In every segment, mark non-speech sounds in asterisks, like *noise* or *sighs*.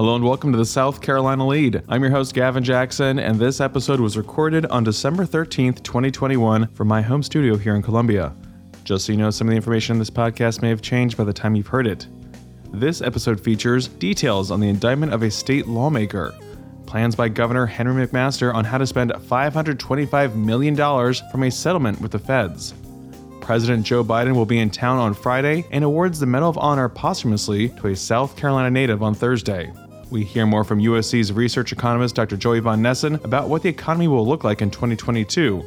Hello and welcome to the South Carolina Lead. I'm your host, Gavin Jackson, and this episode was recorded on December 13th, 2021, from my home studio here in Columbia. Just so you know, some of the information in this podcast may have changed by the time you've heard it. This episode features details on the indictment of a state lawmaker, plans by Governor Henry McMaster on how to spend $525 million from a settlement with the feds. President Joe Biden will be in town on Friday and awards the Medal of Honor posthumously to a South Carolina native on Thursday. We hear more from USC's research economist Dr. Joey Von Nessen about what the economy will look like in 2022.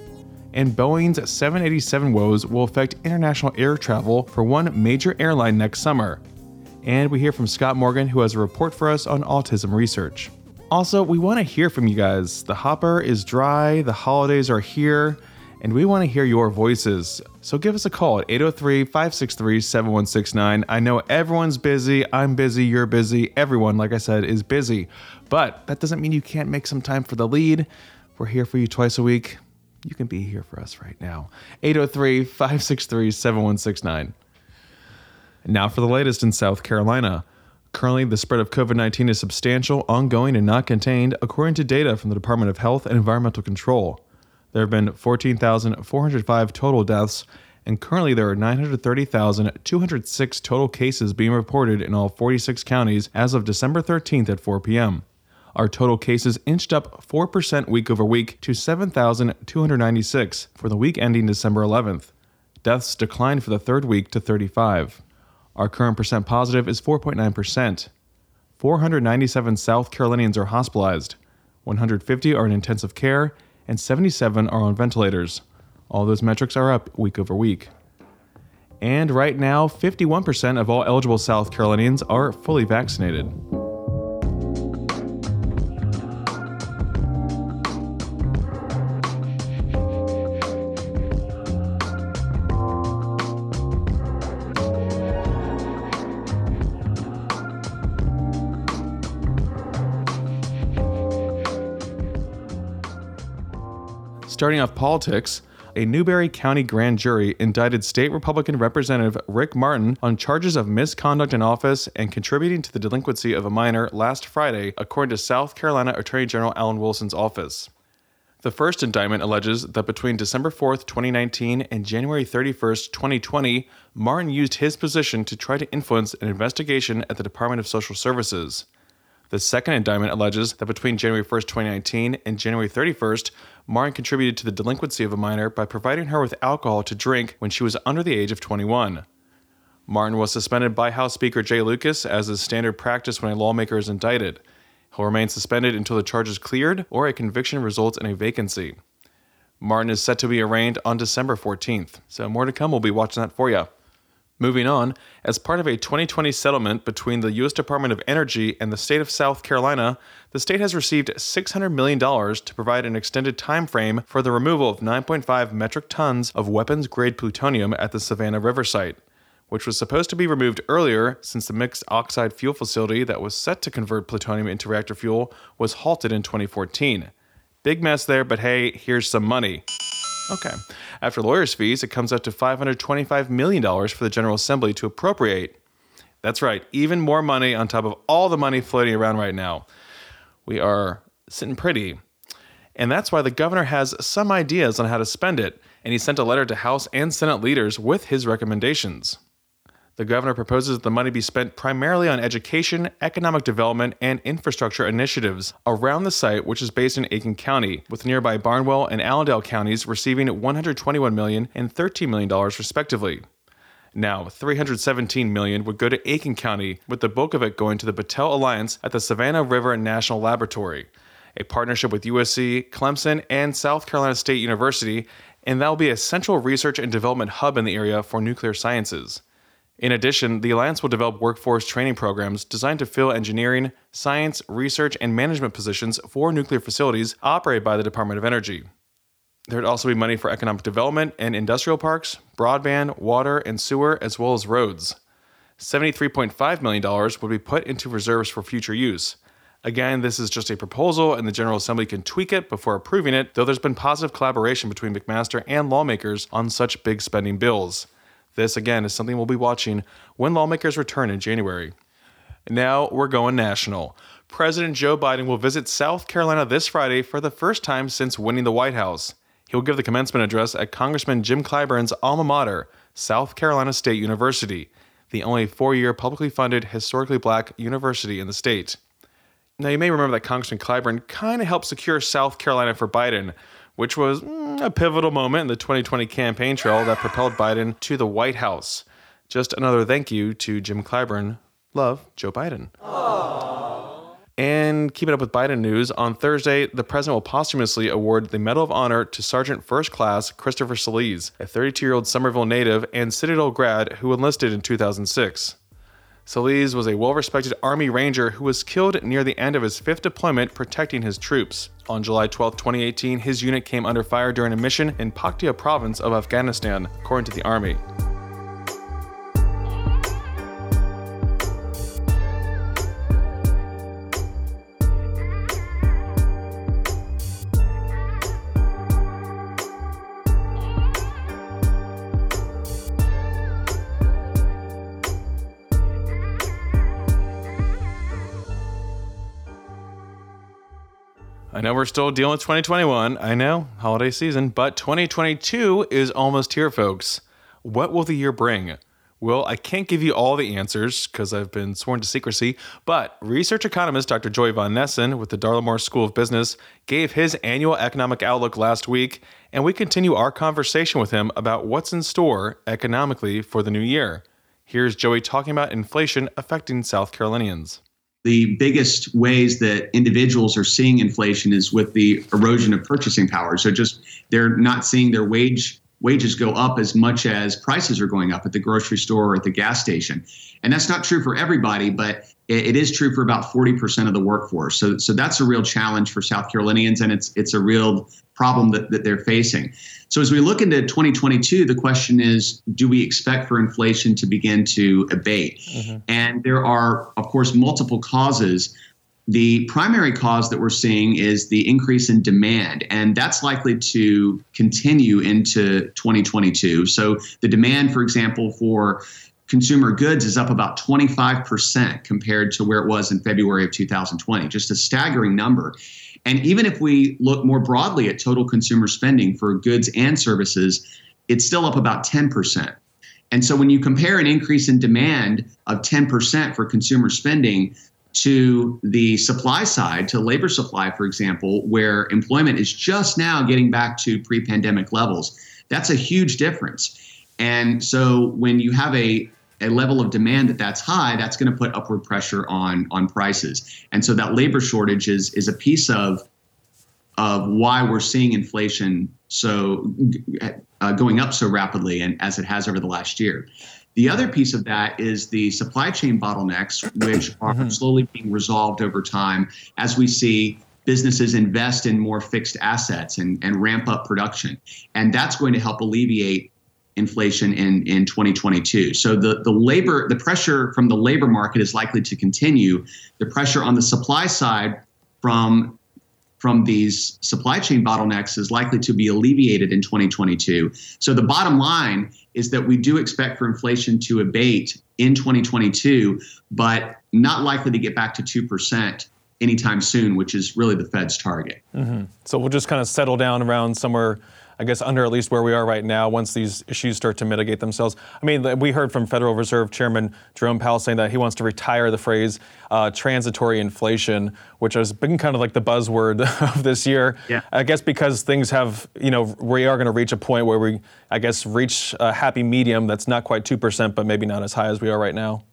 And Boeing's 787 woes will affect international air travel for one major airline next summer. And we hear from Scott Morgan, who has a report for us on autism research. Also, we want to hear from you guys. The hopper is dry, the holidays are here, and we want to hear your voices. So give us a call at 803 563 7169. I know everyone's busy. I'm busy. You're busy. Everyone, like I said, is busy. But that doesn't mean you can't make some time for the lead. We're here for you twice a week. You can be here for us right now. 803 563 7169. Now for the latest in South Carolina. Currently, the spread of COVID 19 is substantial, ongoing, and not contained, according to data from the Department of Health and Environmental Control. There have been 14,405 total deaths, and currently there are 930,206 total cases being reported in all 46 counties as of December 13th at 4 p.m. Our total cases inched up 4% week over week to 7,296 for the week ending December 11th. Deaths declined for the third week to 35. Our current percent positive is 4.9%. 497 South Carolinians are hospitalized, 150 are in intensive care, and 77 are on ventilators. All those metrics are up week over week. And right now, 51% of all eligible South Carolinians are fully vaccinated. Starting off politics, a Newberry County grand jury indicted state Republican Representative Rick Martin on charges of misconduct in office and contributing to the delinquency of a minor last Friday, according to South Carolina Attorney General Alan Wilson's office. The first indictment alleges that between December 4, 2019 and January 31, 2020, Martin used his position to try to influence an investigation at the Department of Social Services. The second indictment alleges that between January 1, 2019 and January 31st, Martin contributed to the delinquency of a minor by providing her with alcohol to drink when she was under the age of 21. Martin was suspended by House Speaker Jay Lucas, as is standard practice when a lawmaker is indicted. He'll remain suspended until the charge is cleared or a conviction results in a vacancy. Martin is set to be arraigned on December 14th, so more to come. We'll be watching that for you. Moving on, as part of a 2020 settlement between the U.S. Department of Energy and the state of South Carolina, the state has received $600 million to provide an extended time frame for the removal of 9.5 metric tons of weapons grade plutonium at the Savannah River site, which was supposed to be removed earlier since the mixed oxide fuel facility that was set to convert plutonium into reactor fuel was halted in 2014. Big mess there, but hey, here's some money. Okay. After lawyers' fees, it comes out to $525 million for the General Assembly to appropriate. That's right, even more money on top of all the money floating around right now. We are sitting pretty. And that's why the governor has some ideas on how to spend it, and he sent a letter to House and Senate leaders with his recommendations. The governor proposes that the money be spent primarily on education, economic development, and infrastructure initiatives around the site, which is based in Aiken County, with nearby Barnwell and Allendale counties receiving $121 million and $13 million respectively. Now, 317 million would go to Aiken County, with the bulk of it going to the Battelle Alliance at the Savannah River National Laboratory, a partnership with USC, Clemson, and South Carolina State University, and that will be a central research and development hub in the area for nuclear sciences. In addition, the Alliance will develop workforce training programs designed to fill engineering, science, research, and management positions for nuclear facilities operated by the Department of Energy. There would also be money for economic development and industrial parks, broadband, water, and sewer, as well as roads. $73.5 million would be put into reserves for future use. Again, this is just a proposal, and the General Assembly can tweak it before approving it, though there's been positive collaboration between McMaster and lawmakers on such big spending bills. This, again, is something we'll be watching when lawmakers return in January. Now we're going national. President Joe Biden will visit South Carolina this Friday for the first time since winning the White House. He will give the commencement address at Congressman Jim Clyburn's alma mater, South Carolina State University, the only four year publicly funded historically black university in the state. Now, you may remember that Congressman Clyburn kind of helped secure South Carolina for Biden, which was mm, a pivotal moment in the 2020 campaign trail that propelled Biden to the White House. Just another thank you to Jim Clyburn. Love, Joe Biden. Aww. And keeping up with Biden news, on Thursday, the president will posthumously award the Medal of Honor to Sergeant First Class Christopher Celiz, a 32 year old Summerville native and Citadel grad who enlisted in 2006. Celiz was a well respected Army Ranger who was killed near the end of his fifth deployment protecting his troops. On July 12, 2018, his unit came under fire during a mission in Paktia province of Afghanistan, according to the Army. I know we're still dealing with 2021. I know, holiday season, but 2022 is almost here, folks. What will the year bring? Well, I can't give you all the answers because I've been sworn to secrecy, but research economist Dr. Joey Von Nessen with the Darla Moore School of Business gave his annual economic outlook last week, and we continue our conversation with him about what's in store economically for the new year. Here's Joey talking about inflation affecting South Carolinians the biggest ways that individuals are seeing inflation is with the erosion of purchasing power. So just they're not seeing their wage wages go up as much as prices are going up at the grocery store or at the gas station. And that's not true for everybody, but it, is true for about 40% of the workforce. So, so that's a real challenge for South Carolinians, and it's it's a real problem that, that they're facing. So as we look into 2022, the question is, do we expect for inflation to begin to abate? Mm-hmm. And there are, of course, multiple causes. The primary cause that we're seeing is the increase in demand, and that's likely to continue into 2022. So, the demand, for example, for consumer goods is up about 25% compared to where it was in February of 2020, just a staggering number. And even if we look more broadly at total consumer spending for goods and services, it's still up about 10%. And so when you compare an increase in demand of 10% for consumer spending to the supply side, to labor supply, for example, where employment is just now getting back to pre pandemic levels, that's a huge difference. And so when you have a a level of demand that that's high, that's going to put upward pressure on on prices. And so that labor shortage is is a piece of of why we're seeing inflation so uh, going up so rapidly and as it has over the last year. The other piece of that is the supply chain bottlenecks, which are mm-hmm. slowly being resolved over time as we see businesses invest in more fixed assets and, and ramp up production. And that's going to help alleviate inflation in, in 2022. So the, the labor, the pressure from the labor market is likely to continue. The pressure on the supply side from from these supply chain bottlenecks is likely to be alleviated in 2022. So the bottom line is that we do expect for inflation to abate in 2022, but not likely to get back to 2% anytime soon, which is really the Fed's target. Mm-hmm. So we'll just kind of settle down around somewhere I guess, under at least where we are right now once these issues start to mitigate themselves. I mean, we heard from Federal Reserve Chairman Jerome Powell saying that he wants to retire the phrase uh, transitory inflation, which has been kind of like the buzzword *laughs* of this year. Yeah. I guess because things have, you know, we are going to reach a point where we, I guess, reach a happy medium that's not quite 2%, but maybe not as high as we are right now.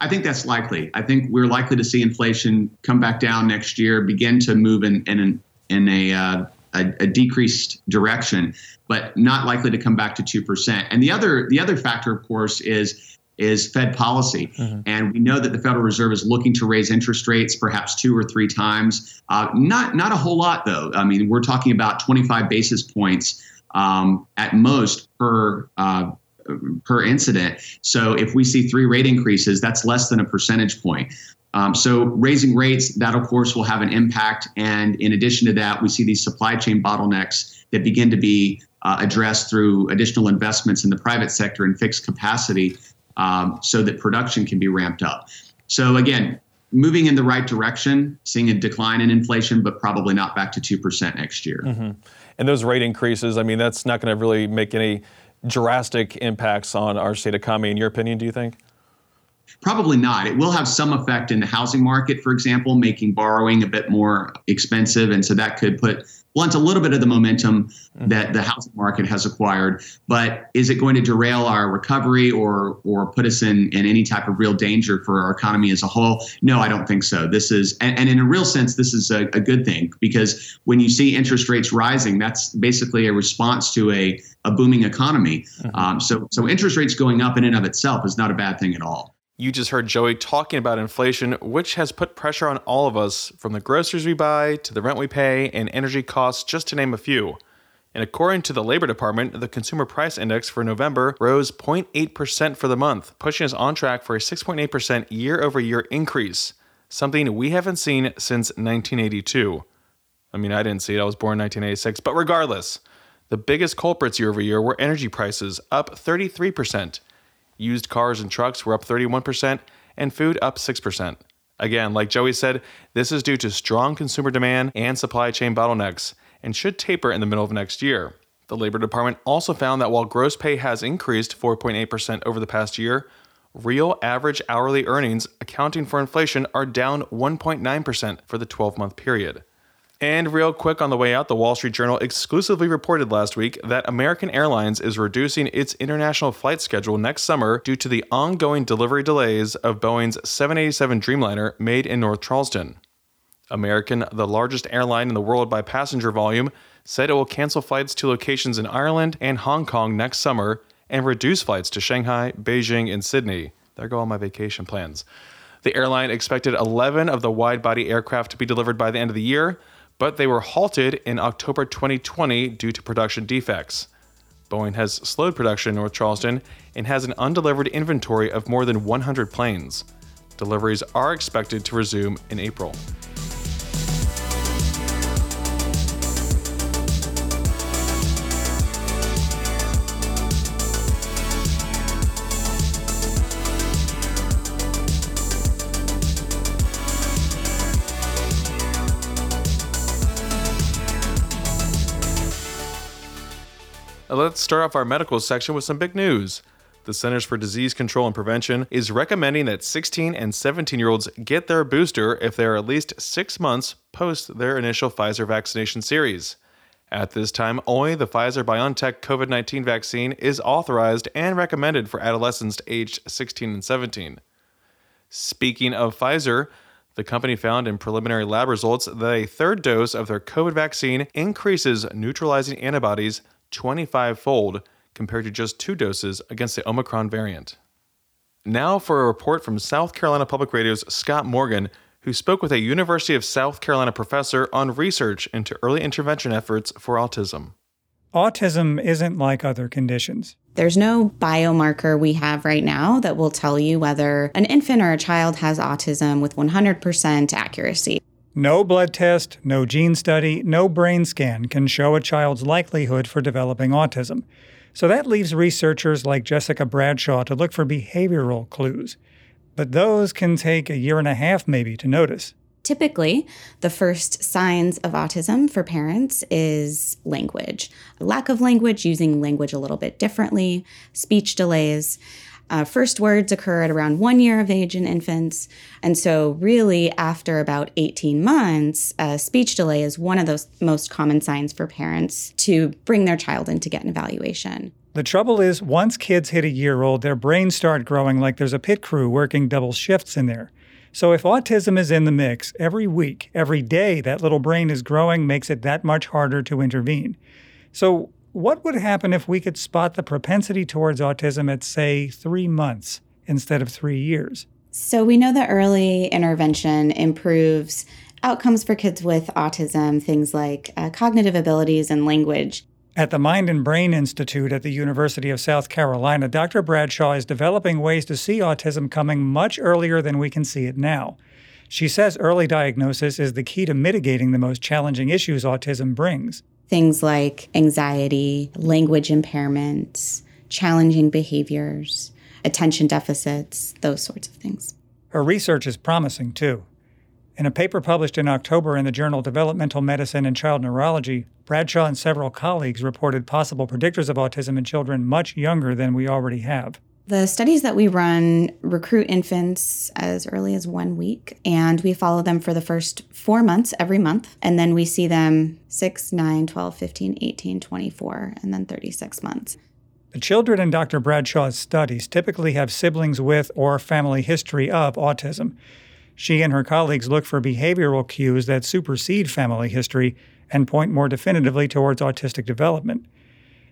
I think that's likely. I think we're likely to see inflation come back down next year, begin to move in in, in a uh, a, a, decreased direction, but not likely to come back to two percent. And the other the other factor, of course, is is Fed policy, mm-hmm. and we know that the Federal Reserve is looking to raise interest rates perhaps two or three times. Uh, not not a whole lot though. I mean, we're talking about 25 basis points um, at most per. Uh, per incident. So if we see three rate increases, that's less than a percentage point. Um, so raising rates, that of course will have an impact. And in addition to that, we see these supply chain bottlenecks that begin to be uh, addressed through additional investments in the private sector and fixed capacity um, so that production can be ramped up. So again, moving in the right direction, seeing a decline in inflation, but probably not back to 2% next year. Mm-hmm. And those rate increases, I mean, that's not going to really make any drastic impacts on our state economy, in your opinion, do you think? Probably not. It will have some effect in the housing market, for example, making borrowing a bit more expensive. And so that could put blunt a little bit of the momentum mm-hmm. that the housing market has acquired. But is it going to derail our recovery or or put us in, in any type of real danger for our economy as a whole? No, I don't think so. This is and, and in a real sense, this is a, a good thing because when you see interest rates rising, that's basically a response to a, a booming economy. Mm-hmm. Um, so so interest rates going up in and of itself is not a bad thing at all. You just heard Joey talking about inflation, which has put pressure on all of us, from the groceries we buy to the rent we pay and energy costs, just to name a few. And according to the Labor Department, the Consumer Price Index for November rose 0.8% for the month, pushing us on track for a 6.8% year over year increase, something we haven't seen since 1982. I mean, I didn't see it, I was born in 1986, but regardless, the biggest culprits year over year were energy prices, up 33%. Used cars and trucks were up 31%, and food up 6%. Again, like Joey said, this is due to strong consumer demand and supply chain bottlenecks, and should taper in the middle of next year. The Labor Department also found that while gross pay has increased 4.8% over the past year, real average hourly earnings accounting for inflation are down 1.9% for the 12 month period. And real quick on the way out, the Wall Street Journal exclusively reported last week that American Airlines is reducing its international flight schedule next summer due to the ongoing delivery delays of Boeing's 787 Dreamliner made in North Charleston. American, the largest airline in the world by passenger volume, said it will cancel flights to locations in Ireland and Hong Kong next summer and reduce flights to Shanghai, Beijing, and Sydney. There go all my vacation plans. The airline expected 11 of the wide body aircraft to be delivered by the end of the year, but they were halted in October 2020 due to production defects. Boeing has slowed production in North Charleston and has an undelivered inventory of more than 100 planes. Deliveries are expected to resume in April. Let's start off our medical section with some big news. The Centers for Disease Control and Prevention is recommending that 16 and 17 year olds get their booster if they are at least six months post their initial Pfizer vaccination series. At this time, only the Pfizer BioNTech COVID 19 vaccine is authorized and recommended for adolescents aged 16 and 17. Speaking of Pfizer, the company found in preliminary lab results that a third dose of their COVID vaccine increases neutralizing antibodies 25 fold compared to just two doses against the Omicron variant. Now for a report from South Carolina Public Radio's Scott Morgan, who spoke with a University of South Carolina professor on research into early intervention efforts for autism. Autism isn't like other conditions. There's no biomarker we have right now that will tell you whether an infant or a child has autism with 100% accuracy. No blood test, no gene study, no brain scan can show a child's likelihood for developing autism. So that leaves researchers like Jessica Bradshaw to look for behavioral clues. But those can take a year and a half maybe to notice. Typically, the first signs of autism for parents is language. Lack of language, using language a little bit differently, speech delays. Uh, first words occur at around one year of age in infants. And so, really, after about 18 months, uh, speech delay is one of those most common signs for parents to bring their child in to get an evaluation. The trouble is, once kids hit a year old, their brains start growing like there's a pit crew working double shifts in there. So, if autism is in the mix, every week, every day that little brain is growing makes it that much harder to intervene. So, what would happen if we could spot the propensity towards autism at, say, three months instead of three years? So, we know that early intervention improves outcomes for kids with autism, things like uh, cognitive abilities and language. At the Mind and Brain Institute at the University of South Carolina, Dr. Bradshaw is developing ways to see autism coming much earlier than we can see it now. She says early diagnosis is the key to mitigating the most challenging issues autism brings things like anxiety, language impairments, challenging behaviors, attention deficits, those sorts of things. Her research is promising, too. In a paper published in October in the journal Developmental Medicine and Child Neurology, Bradshaw and several colleagues reported possible predictors of autism in children much younger than we already have. The studies that we run recruit infants as early as one week, and we follow them for the first four months every month. And then we see them 6, 9, 12, 15, 18, 24, and then 36 months. The children in Dr. Bradshaw's studies typically have siblings with or family history of autism. She and her colleagues look for behavioral cues that supersede family history and point more definitively towards autistic development.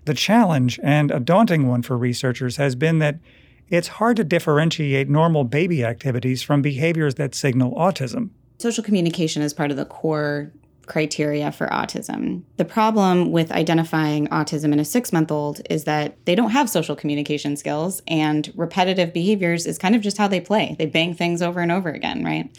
The challenge, and a daunting one for researchers, has been that it's hard to differentiate normal baby activities from behaviors that signal autism. Social communication is part of the core criteria for autism. The problem with identifying autism in a six month old is that they don't have social communication skills, and repetitive behaviors is kind of just how they play. They bang things over and over again, right?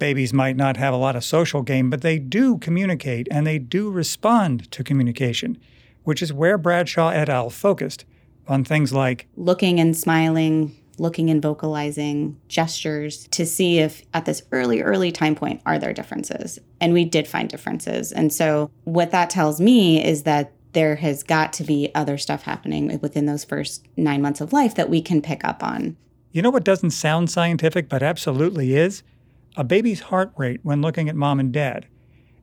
Babies might not have a lot of social game, but they do communicate and they do respond to communication which is where Bradshaw et al. focused on things like looking and smiling, looking and vocalizing, gestures to see if at this early, early time point are there differences. And we did find differences. And so what that tells me is that there has got to be other stuff happening within those first nine months of life that we can pick up on. You know what doesn't sound scientific, but absolutely is? A baby's heart rate when looking at mom and dad.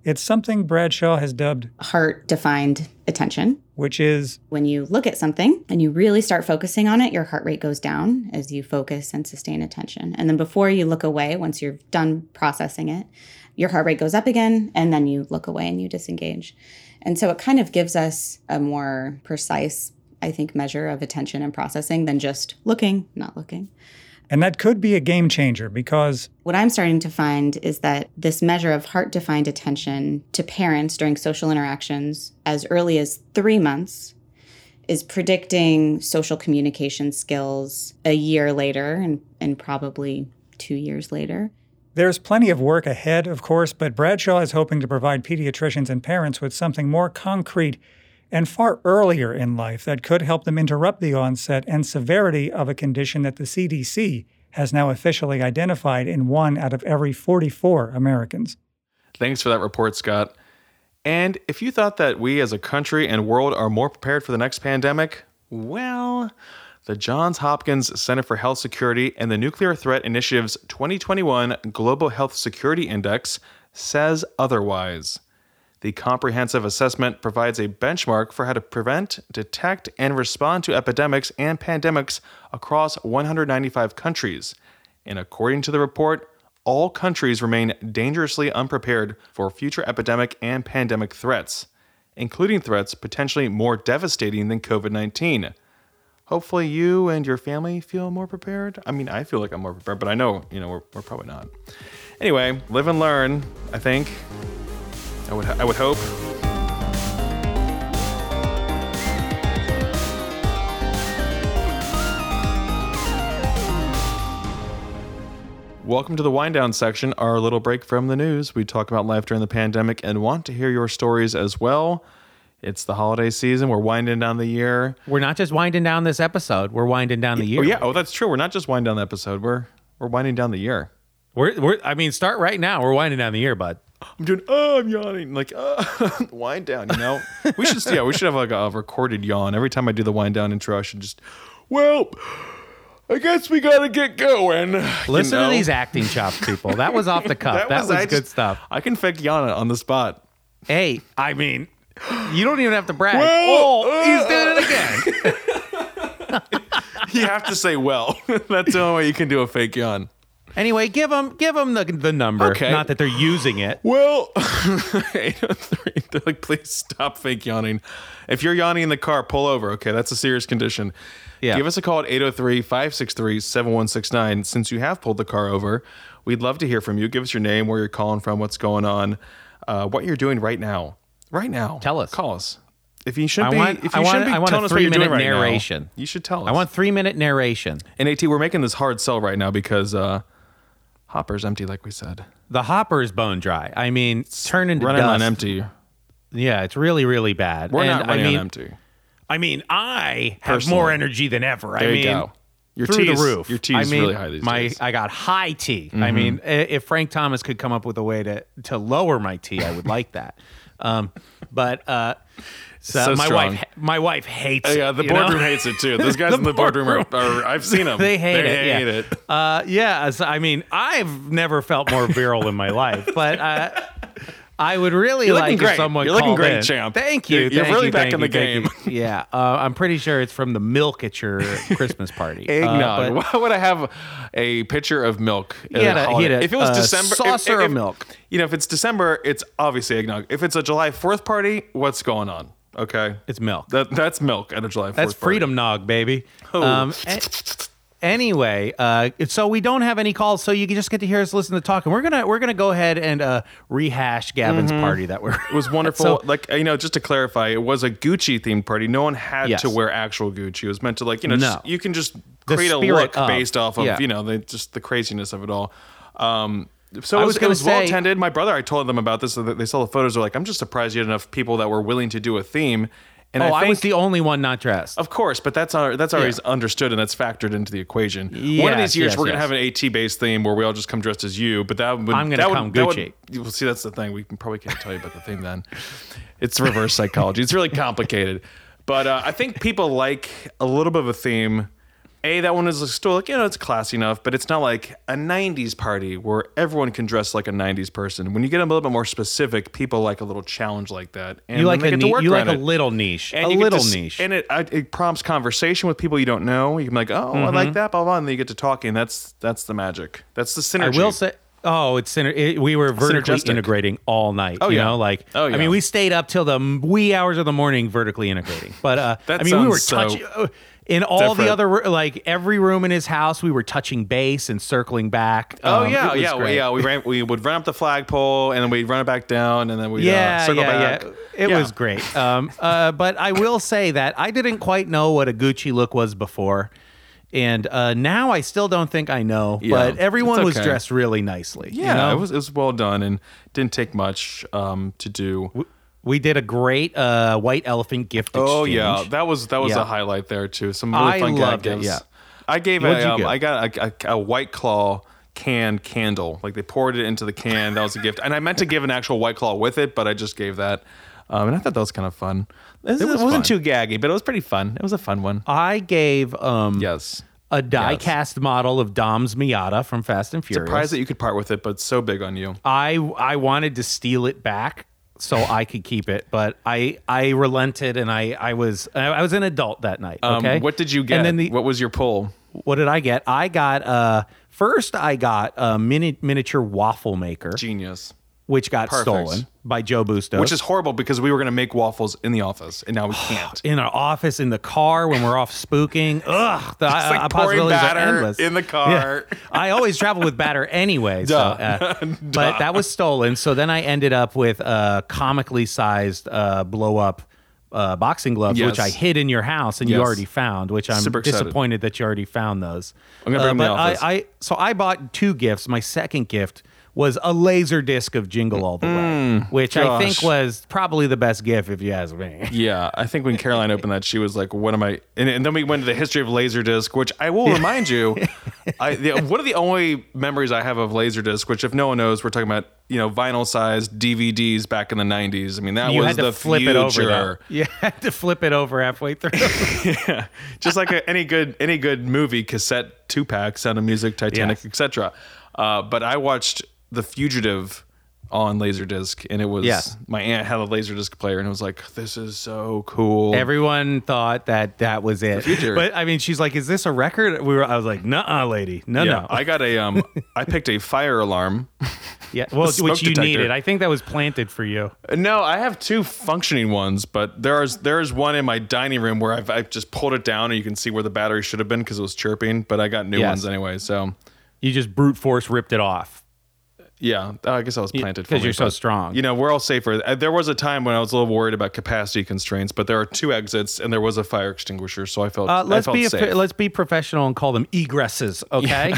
It's something Bradshaw has dubbed heart defined attention, which is when you look at something and you really start focusing on it, your heart rate goes down as you focus and sustain attention. And then before you look away, once you're done processing it, your heart rate goes up again, and then you look away and you disengage. And so it kind of gives us a more precise, I think, measure of attention and processing than just looking, not looking. And that could be a game changer because what I'm starting to find is that this measure of heart defined attention to parents during social interactions as early as three months is predicting social communication skills a year later and, and probably two years later. There's plenty of work ahead, of course, but Bradshaw is hoping to provide pediatricians and parents with something more concrete and far earlier in life that could help them interrupt the onset and severity of a condition that the CDC has now officially identified in one out of every 44 Americans. Thanks for that report, Scott. And if you thought that we as a country and world are more prepared for the next pandemic, well, the Johns Hopkins Center for Health Security and the Nuclear Threat Initiative's 2021 Global Health Security Index says otherwise. The comprehensive assessment provides a benchmark for how to prevent, detect, and respond to epidemics and pandemics across 195 countries. And according to the report, all countries remain dangerously unprepared for future epidemic and pandemic threats, including threats potentially more devastating than COVID 19. Hopefully, you and your family feel more prepared. I mean, I feel like I'm more prepared, but I know, you know, we're, we're probably not. Anyway, live and learn, I think. I would, I would hope. Welcome to the wind down section, our little break from the news. We talk about life during the pandemic and want to hear your stories as well. It's the holiday season. We're winding down the year. We're not just winding down this episode. We're winding down the year. Oh yeah. Oh, that's true. We're not just winding down the episode. We're we're winding down the year. We're we're. I mean, start right now. We're winding down the year, bud. I'm doing, oh, I'm yawning. Like, uh, *laughs* wind down, you know? We should, yeah, we should have like a recorded yawn. Every time I do the wind down intro, I should just, well, I guess we got to get going. Listen know? to these acting chops, people. That was off the cuff. *laughs* that, that was, was good stuff. I can fake yawn on the spot. Hey, I mean, you don't even have to brag. Well, oh, uh, he's doing it again. *laughs* you have to say, well. That's the only way you can do a fake yawn. Anyway, give them give them the, the number. Okay. Not that they're using it. Well, *laughs* 803. They're like, please stop fake yawning. If you're yawning in the car, pull over. Okay, that's a serious condition. Yeah. Give us a call at 803 563 7169. Since you have pulled the car over, we'd love to hear from you. Give us your name, where you're calling from, what's going on, uh, what you're doing right now. Right now. Tell us. Call us. If you should I be, want, if you I want, be I want telling a three minute right narration. Now, you should tell us. I want three minute narration. And AT, we're making this hard sell right now because uh, Hopper's empty, like we said. The hopper's bone dry. I mean, turn into running dust. on empty. Yeah, it's really, really bad. We're and not running I mean, on empty. I mean, I have Personally. more energy than ever. There I mean, you go. Your through T's- the roof. your T's I mean, really high these my days. Mm-hmm. I got high tea. T. I mean, i- if Frank Thomas could come up with a way to to lower my T, I would like that. Um, but uh, so, So my strong. wife my wife hates. It, yeah, the you know? boardroom hates it too. Those guys *laughs* in the boardroom are, are I've seen them. They hate they it. yeah. Hate it. Uh, yeah. so, I mean, I've never felt more virile in my life, but uh, I would really You're like if great. someone You're looking great, in. champ. Thank you. You're- you're really you, back in the you, thank you. *laughs* Yeah. Uh, I'm pretty sure it's from the milk at your *laughs* Christmas party. Uh, Eggnog. but- *laughs* Why would I have a pitcher of milk? He had a- he had a, if it was uh, December, saucer if- of milk. You know, if it's December, it's obviously eggnog. If it's a July Fourth party, what's going on? Okay, It's milk. that that's milk at a July Fourth. That's freedom nog, baby. Oh. Um, a- anyway, uh, so we don't have any calls, so you can just get to hear us listen to talk, and we're gonna we're gonna go ahead and uh, rehash Gavin's party that we're. It was *laughs* wonderful. So- like you know, just to clarify, it was a Gucci themed party. No one had Yes. to wear actual Gucci. It was meant to like you know, just, you can just create a look of- based off of yeah. you know, the, just the craziness of it all. Um, so I was was, it gonna was well attended. My brother, I told them about this. So they saw the photos. They're like, I'm just surprised you had enough people that were willing to do a theme. And oh, I, I, was the only one not dressed. of course, but that's our, that's always Yeah. understood and that's factored into the equation. One of these years, yes, we're gonna have an AT based theme where we all just come dressed as you. But that would I'm gonna that would- come that would- Gucci. you will see that's the thing. We probably can't tell you about the theme then. It's reverse psychology. It's really complicated. But uh, I think people like a little bit of a theme. A, that one is still like, you know, it's classy enough, but it's not like a 90s party where everyone can dress like a 90s person. When you get a little bit more specific, people like a little challenge like that. And you like a ni- you like a little niche, And a little to niche. And it, it prompts conversation with people you don't know. You can be like, oh, I like mm-hmm. that, blah, blah, and then you get to talking. That's that's the magic. That's the synergy. I will say. Oh, it's it, we were vertically integrating all night. Oh, you yeah. know, like Oh, I mean, we stayed up till the wee hours of the morning vertically integrating. But uh, *laughs* I mean, we were so touching uh, in all the other like every room in his house. We were touching base and circling back. Oh Um, yeah, yeah, we, yeah. We ran, we would run up the flagpole and then we'd run it back down and then we Yeah, uh, circle yeah, back. yeah. It Yeah. was great. Um, uh, but I will say that I didn't quite know what a Gucci look was before. And uh, now I still don't think I know, Yeah, but everyone it's was dressed really nicely. you Yeah, know? it was it was well done and didn't take much um, to do. We did a great uh, white elephant gift exchange. Oh yeah, that was that was Yeah. a highlight there too. Some really I fun loved it, gifts. yeah. I gave What'd a um. I got a, a, a white claw can candle. Like they poured it into the can. That was a gift, and I meant to give an actual white claw with it, but I just gave that. Um, and I thought that was kind of fun. It, was not fun. too gaggy, but it was pretty fun. It was a fun one. I gave um, Yes. a die cast model of Dom's Miata from Fast and Furious. Surprised that you could part with it, but so big on you. I I wanted to steal it back so I could keep it, but I I relented and I I was I was an adult that night. Um, Okay, What did you get? And then the what was your pull? what did I get? I got uh first I got a mini miniature waffle maker, Genius. Which got Perfect. stolen by Joe Bustos. Which is horrible because we were going to make waffles in the office, and now we *sighs* can't. in our office, in the car, when we're off spooking. *laughs* Ugh, the like uh, possibilities are endless. in the car. Yeah. I always travel with batter anyway. *laughs* So, uh, *laughs* but that was stolen. So then I ended up with a comically sized uh, blow up. Uh, boxing gloves, which I hid in your house, and you already found. Which I'm Super excited. disappointed that you already found those. I'm gonna bring Uh, them in the but. I, I so I bought two gifts. My second gift was a laser disc of Jingle All the Way, which I think Mm, was probably the best gift if you ask me. *laughs* Yeah, I think when Caroline opened that, she was like, "What am I?" And, and then we went to the history of Laserdisc, which I will remind you, *laughs* I, the, one of the only memories I have of Laserdisc, which if no one knows, we're talking about you know vinyl sized DVDs back in the '90s. I mean, that You was had to the flip future. it over. Though. You had to flip it over halfway through. *laughs* yeah, just like a, any good any good movie cassette two pack, Sound of Music, Titanic, Yes. etc. Uh, but I watched The Fugitive on Laserdisc, and it was Yes. my aunt had a Laserdisc player, and it was like, "This is so cool." Everyone thought that that was it. But I mean, she's like, "Is this a record?" We were. I was like, "Nuh-uh, lady, no, yeah, no." I got a um, I picked a fire alarm. *laughs* yeah, well, which you detector. needed. I think that was planted for you. No, I have two functioning ones, but there's there's one in my dining room where I've, I've just pulled it down and you can see where the battery should have been because it was chirping. But I got new Yes. ones anyway, so You just brute force ripped it off. Yeah, I guess I was planted for 'cause me, you're so but, strong. You know, we're all safer. Uh, There was a time when I was a little worried about capacity constraints, but there are two exits and there was a fire extinguisher, so I felt Uh, let's felt be a, safe. let's be professional and call them egresses, *laughs* okay?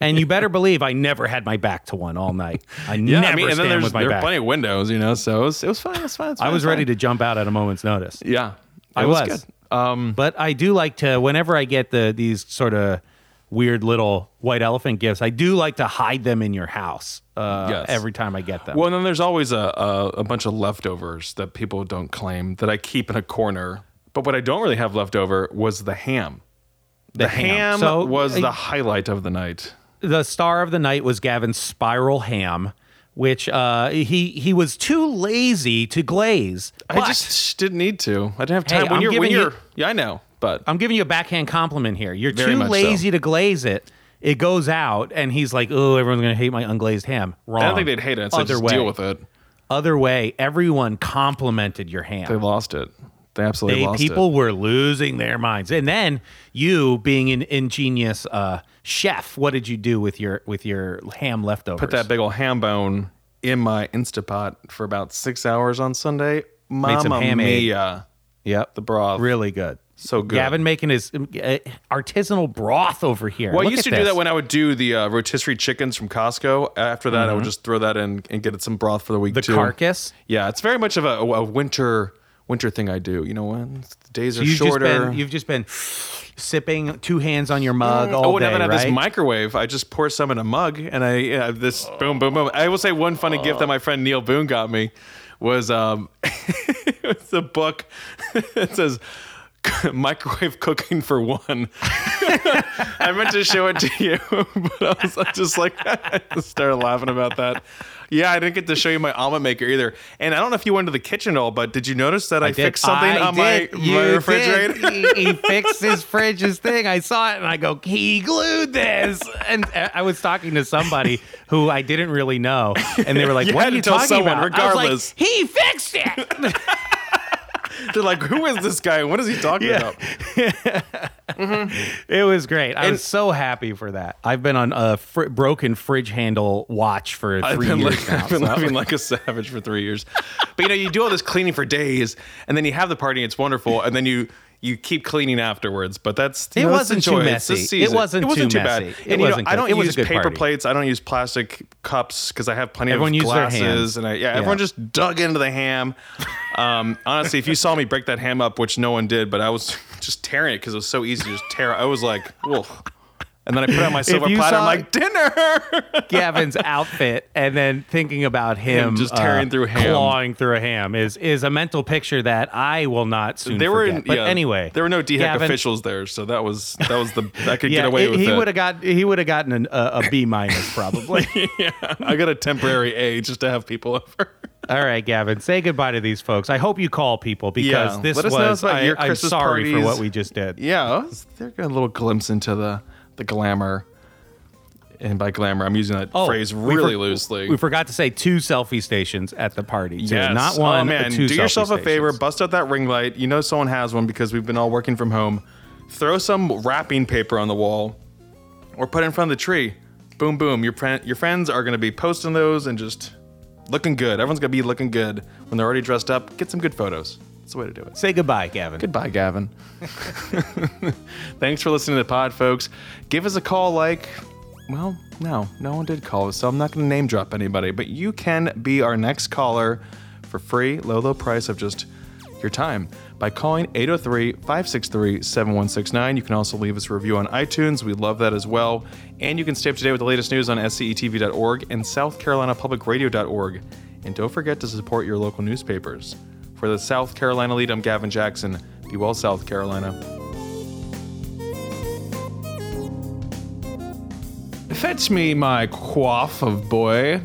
and you better believe I never had my back to one all night. I *laughs* yeah, never I mean, and then stand with my there are plenty of windows, you know, so it was, it was fine. It was fine. it was I fine, was it ready to jump out at a moment's notice. Yeah, I was. good. Um, but I do like to whenever I get the these sort of weird little white elephant gifts, I do like to hide them in your house. Uh, Yes. every time I get them. Well, and then there's always a, a a bunch of leftovers that people don't claim that I keep in a corner. But what I don't really have left over was the ham. The, ham. ham, So, was the highlight of the night. the star of the night was Gavin's spiral ham, which uh, he he was too lazy to glaze. I just didn't need to. I didn't have Hey, time. when I'm you're, when giving you- you're, yeah, I know, but I'm giving you a backhand compliment here. You're Very too much so. lazy to glaze it. It goes out, and he's like, "Oh, everyone's gonna hate my unglazed ham." Wrong. I don't think they'd hate it. So Other just way. deal with it. Other way, everyone complimented your ham. They lost it. They absolutely They- lost people it. were losing their minds. And then you, being an ingenious uh, chef, what did you do with your with your ham leftovers? Put that big old ham bone in my Instapot for about six hours on Sunday. Made some Mamma ham mia. Yep, The broth. really good. So good. Gavin making his uh, artisanal broth over here. Well, I used to at do that when I would do the uh, rotisserie chickens from Costco. After that, I would just throw that in and get it some broth for the week Mm-hmm. the too. carcass. Yeah, it's very much of a, a winter winter thing I do. You know, when the days are You've shorter. just been you've just been sipping two hands on your mug all oh, and day, I would haven't had right? this microwave. I just pour some in a mug, and I this boom, boom, boom. I will say one funny gift that my friend Neil Boone got me was um, *laughs* it's a book. *laughs* that says *laughs* microwave cooking for one. *laughs* I meant to show it to you, *laughs* but I was just like, I started laughing about that. Yeah, I didn't get to show you my omelet maker either. And I don't know if you went to the kitchen at all, but did you notice that I, did- fixed something I on did. my, You my did. refrigerator? He, he fixed his fridge's thing. I saw it and I go, he glued this. And uh, I was talking to somebody who I didn't really know, and they were like, "What are you talking someone, about?" I regardless. like, he fixed it. They're like, who is this guy? What is he talking Yeah. about? *laughs* it was great. I was so happy for that. I've been on a fr- broken fridge handle watch for I've three years li- now. I've been so- living like a savage for three years. But you know, you do all this cleaning for days, and then you have the party. It's wonderful, and then you you keep cleaning afterwards. But that's It know, wasn't too joy. It's the messy. It wasn't it wasn't too too bad. messy. It And you know, wasn't I don't It use paper party. plates. I don't use plastic cups because I have plenty Everyone of glasses. And I, yeah, everyone just dug into the ham. Um, *laughs* honestly, if you saw me break that ham up, which no one did, but I was *laughs* just tearing it because it was so easy to just tear. I was like, whoa. And then I put on my silver platter. I'm like, dinner. *laughs* Gavin's outfit and then thinking about him, Him just tearing uh, through ham. clawing through a ham is is a mental picture that I will not soon There were, forget. but yeah, anyway, there were no DHEC Gavin- officials there, so that was that was the I could Yeah, get away it- with he would have got he would have gotten an, a, a B minus probably. *laughs* yeah, I got a temporary A just to have people over. All right, Gavin, say goodbye to these folks. I hope you call people because Yeah, this let us was know about I, Christmas sorry for what we just did. Yeah, they're getting a little glimpse into the the glamour, and by glamour, I'm using that oh, phrase Oh, we really for- loosely. We forgot to say two selfie stations at the party. Too. Yes. Not oh, one. Oh man, two do yourself a favor. stations. Bust out that ring light. You know someone has one because we've been all working from home. Throw some wrapping paper on the wall, or put it in front of the tree. Boom, boom. Your your friends are gonna be posting those and just looking good. Everyone's gonna be looking good when they're already dressed up. Get some good photos. That's the way to do it. Say goodbye, Gavin. Goodbye, Gavin. *laughs* *laughs* Thanks for listening to the pod, folks. Give us a call like, well, no, no one did call us, so I'm not going to name drop anybody, but you can be our next caller for free, low, low price of just your time by calling 803 563 7169. You can also leave us a review on iTunes. We love that as well. And you can stay up to date with the latest news on scetv.org and southcarolinapublicradio.org. And don't forget to support your local newspapers. For the South Carolina lead, I'm Gavin Jackson. Be well, South Carolina. Fetch me my quaff of boy.